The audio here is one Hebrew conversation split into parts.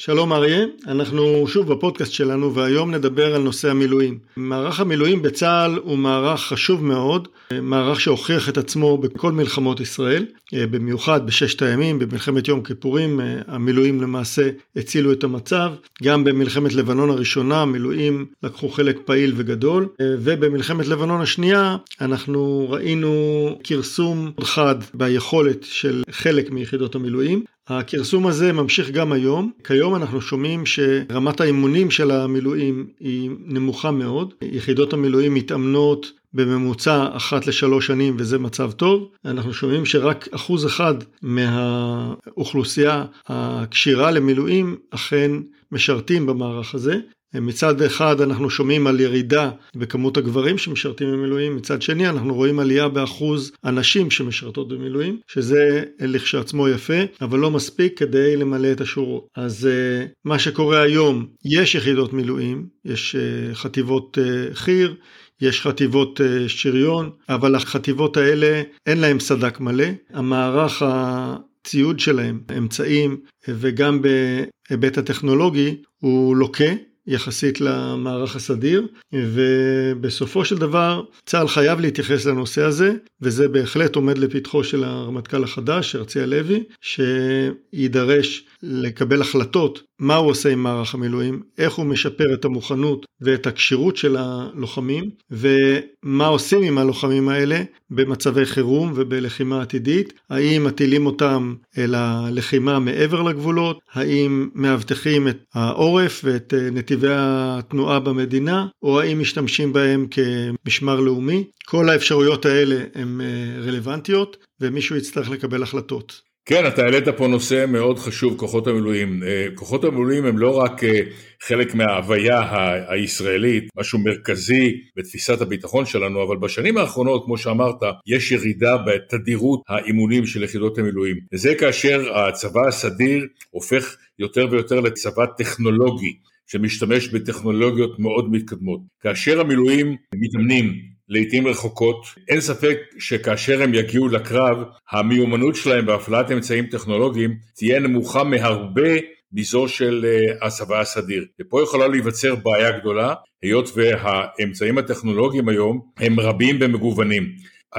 שלום אריה, אנחנו שוב בפודקאסט שלנו והיום נדבר על נושא המילואים. מערך המילואים בצה"ל הוא מערך חשוב מאוד, מערך שהוכיח את עצמו בכל מלחמות ישראל, במיוחד בששת הימים, במלחמת יום כיפורים, המילואים למעשה הצילו את המצב, גם במלחמת לבנון הראשונה המילואים לקחו חלק פעיל וגדול, ובמלחמת לבנון השנייה אנחנו ראינו כרסום חד ביכולת של חלק מיחידות המילואים. הכרסום הזה ממשיך גם היום. כיום אנחנו שומעים שרמת האימונים של המילואים היא נמוכה מאוד. יחידות המילואים מתאמנות בממוצע אחת לשלוש שנים וזה מצב טוב. אנחנו שומעים שרק אחוז אחד מהאוכלוסייה הכשירה למילואים אכן משרתים במערך הזה. מצד אחד אנחנו שומעים על ירידה בכמות הגברים שמשרתים במילואים, מצד שני אנחנו רואים עלייה באחוז הנשים שמשרתות במילואים, שזה לכשעצמו יפה, אבל לא מספיק כדי למלא את השורות. אז אה, מה שקורה היום, יש יחידות מילואים, יש אה, חטיבות אה, חי"ר, יש חטיבות שריון, אבל החטיבות האלה אין להם סד"כ מלא. המערך הציוד שלהם, אמצעים וגם בהיבט הטכנולוגי הוא לוקה. יחסית למערך הסדיר, ובסופו של דבר צה"ל חייב להתייחס לנושא הזה, וזה בהחלט עומד לפתחו של הרמטכ"ל החדש, הרצי הלוי, שיידרש לקבל החלטות מה הוא עושה עם מערך המילואים, איך הוא משפר את המוכנות ואת הכשירות של הלוחמים, ומה עושים עם הלוחמים האלה במצבי חירום ובלחימה עתידית, האם מטילים אותם אל הלחימה מעבר לגבולות, האם מאבטחים את העורף ואת נתיבי התנועה במדינה, או האם משתמשים בהם כמשמר לאומי. כל האפשרויות האלה הן רלוונטיות, ומישהו יצטרך לקבל החלטות. כן, אתה העלית פה נושא מאוד חשוב, כוחות המילואים. אה, כוחות המילואים הם לא רק אה, חלק מההוויה הישראלית, משהו מרכזי בתפיסת הביטחון שלנו, אבל בשנים האחרונות, כמו שאמרת, יש ירידה בתדירות האימונים של יחידות המילואים. וזה כאשר הצבא הסדיר הופך יותר ויותר לצבא טכנולוגי. שמשתמש בטכנולוגיות מאוד מתקדמות. כאשר המילואים מתאמנים לעיתים רחוקות. אין ספק שכאשר הם יגיעו לקרב, המיומנות שלהם בהפעלת אמצעים טכנולוגיים תהיה נמוכה מהרבה מזו של אה, הצבא הסדיר. ופה יכולה להיווצר בעיה גדולה, היות והאמצעים הטכנולוגיים היום הם רבים ומגוונים.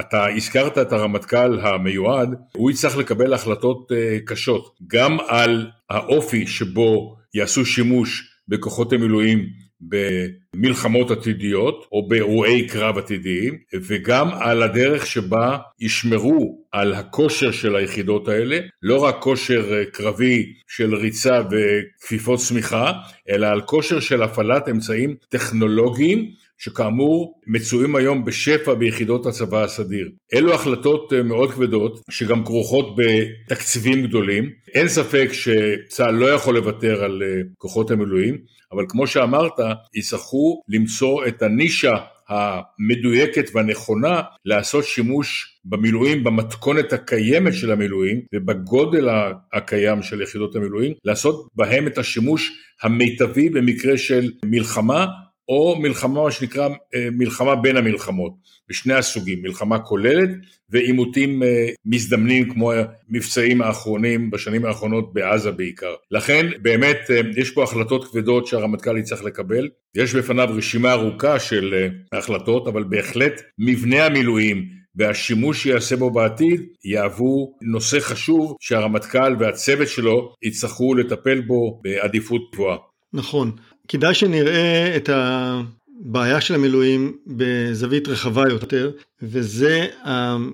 אתה הזכרת את הרמטכ"ל המיועד, הוא יצטרך לקבל החלטות אה, קשות, גם על האופי שבו יעשו שימוש בכוחות המילואים במלחמות עתידיות או באירועי קרב עתידיים וגם על הדרך שבה ישמרו על הכושר של היחידות האלה, לא רק כושר אה, קרבי של ריצה וכפיפות צמיחה, אלא על כושר של הפעלת אמצעים טכנולוגיים שכאמור מצויים היום בשפע ביחידות הצבא הסדיר. אלו החלטות אה, מאוד כבדות שגם כרוכות בתקציבים גדולים. אין ספק שצה"ל לא יכול לוותר על אה, כוחות המילואים, אבל כמו שאמרת, יצטרכו למצוא את הנישה המדויקת והנכונה לעשות שימוש במילואים במתכונת הקיימת של המילואים ובגודל הקיים של יחידות המילואים, לעשות בהם את השימוש המיטבי במקרה של מלחמה או מלחמה, מה שנקרא אה, מלחמה בין המלחמות, בשני הסוגים, מלחמה כוללת ועימותים אה, מזדמנים כמו המבצעים האחרונים בשנים האחרונות בעזה בעיקר. לכן באמת אה, יש פה החלטות כבדות שהרמטכ"ל יצטרך לקבל, יש בפניו רשימה ארוכה של החלטות, אבל בהחלט מבנה המילואים והשימוש שיעשה בו בעתיד יהוו נושא חשוב שהרמטכ"ל והצוות שלו יצטרכו לטפל בו בעדיפות גבוהה. נכון. כדאי שנראה את הבעיה של המילואים בזווית רחבה יותר, וזה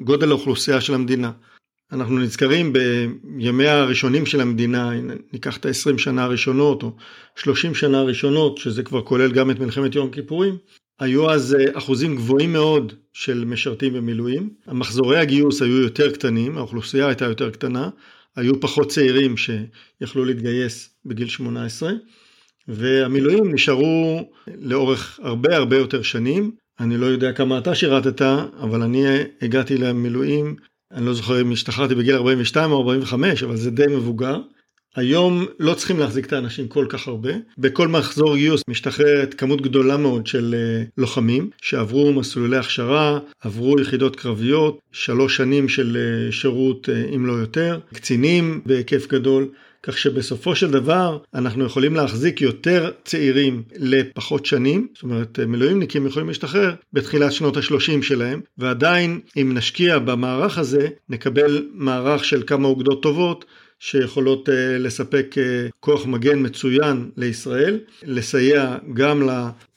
גודל האוכלוסייה של המדינה. אנחנו נזכרים בימיה הראשונים של המדינה, ניקח את ה-20 שנה הראשונות או 30 שנה הראשונות, שזה כבר כולל גם את מלחמת יום הכיפורים, היו אז אחוזים גבוהים מאוד של משרתים במילואים. המחזורי הגיוס היו יותר קטנים, האוכלוסייה הייתה יותר קטנה, היו פחות צעירים שיכלו להתגייס בגיל 18. והמילואים נשארו לאורך הרבה הרבה יותר שנים. אני לא יודע כמה אתה שירתת, אבל אני הגעתי למילואים, אני לא זוכר אם השתחררתי בגיל 42 או 45, אבל זה די מבוגר. היום לא צריכים להחזיק את האנשים כל כך הרבה. בכל מחזור גיוס משתחררת כמות גדולה מאוד של אה, לוחמים שעברו מסלולי הכשרה, עברו יחידות קרביות, שלוש שנים של אה, שירות אה, אם לא יותר, קצינים בהיקף גדול. כך שבסופו של דבר אנחנו יכולים להחזיק יותר צעירים לפחות שנים, זאת אומרת מילואימניקים יכולים להשתחרר בתחילת שנות ה-30 שלהם, ועדיין אם נשקיע במערך הזה נקבל מערך של כמה אוגדות טובות שיכולות uh, לספק uh, כוח מגן מצוין לישראל, לסייע גם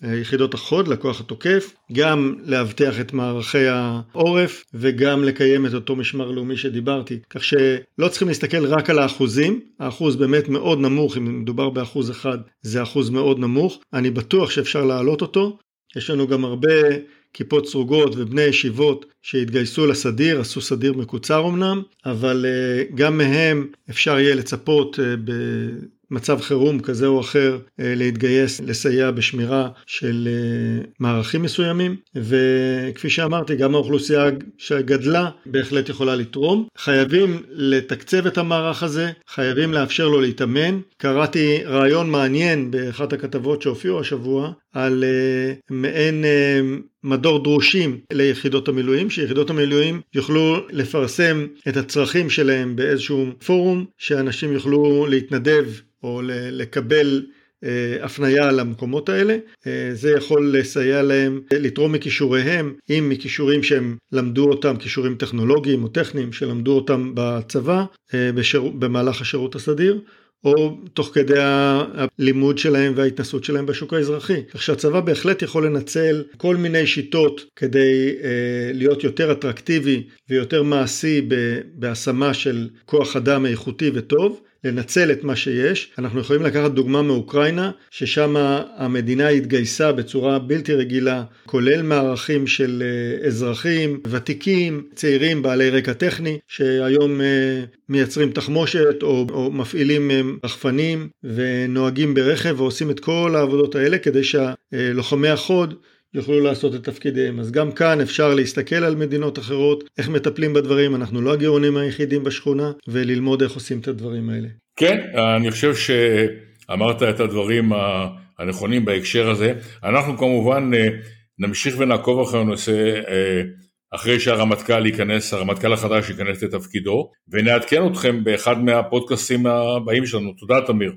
ליחידות החוד, לכוח התוקף, גם לאבטח את מערכי העורף וגם לקיים את אותו משמר לאומי שדיברתי. כך שלא צריכים להסתכל רק על האחוזים, האחוז באמת מאוד נמוך, אם מדובר באחוז אחד זה אחוז מאוד נמוך, אני בטוח שאפשר להעלות אותו. יש לנו גם הרבה כיפות סרוגות ובני ישיבות שהתגייסו לסדיר, עשו סדיר מקוצר אמנם, אבל אה, גם מהם אפשר יהיה לצפות אה, מצב חירום כזה או אחר אה, להתגייס לסייע בשמירה של מערכים מסוימים וכפי שאמרתי גם האוכלוסייה שגדלה בהחלט יכולה לתרום. חייבים לתקצב את המערך הזה, חייבים לאפשר לו להתאמן. קראתי רעיון מעניין באחת הכתבות שהופיעו השבוע על אה, מעין מדור דרושים ליחידות המילואים, שיחידות המילואים יוכלו לפרסם את הצרכים שלהם באיזשהו פורום, שאנשים יוכלו להתנדב או לקבל אה, הפנייה למקומות האלה. אה, זה יכול לסייע להם לתרום מכישוריהם, אם מכישורים שהם למדו אותם, כישורים טכנולוגיים או טכניים שלמדו אותם בצבא אה, בשיר, במהלך השירות הסדיר, או תוך כדי הלימוד שלהם וההתנסות שלהם בשוק האזרחי. כך שהצבא בהחלט יכול לנצל כל מיני שיטות כדי אה, להיות יותר אטרקטיבי ויותר מעשי בהשמה של כוח אדם איכותי וטוב. לנצל את מה שיש. אנחנו יכולים לקחת דוגמה מאוקראינה, ששם המדינה התגייסה בצורה בלתי רגילה, כולל מערכים של אה, אזרחים, ותיקים, צעירים, בעלי רקע טכני, שהיום אה, מייצרים תחמושת או, או מפעילים אה, רחפנים ונוהגים ברכב ועושים את כל העבודות האלה כדי שהלוחמי החוד יוכלו לעשות את תפקידיהם. אז גם כאן אפשר להסתכל על מדינות אחרות, איך מטפלים בדברים, אנחנו לא הגאונים היחידים בשכונה, וללמוד איך עושים את הדברים האלה. כן, אני חושב שאמרת את הדברים הנכונים בהקשר הזה. אנחנו כמובן אה, נמשיך ונעקוב אחרי הנושא אה, אחרי שהרמטכ"ל ייכנס, הרמטכ"ל החדש ייכנס לתפקידו, ונעדכן אתכם באחד מהפודקאסטים הבאים שלנו. תודה, תמיר.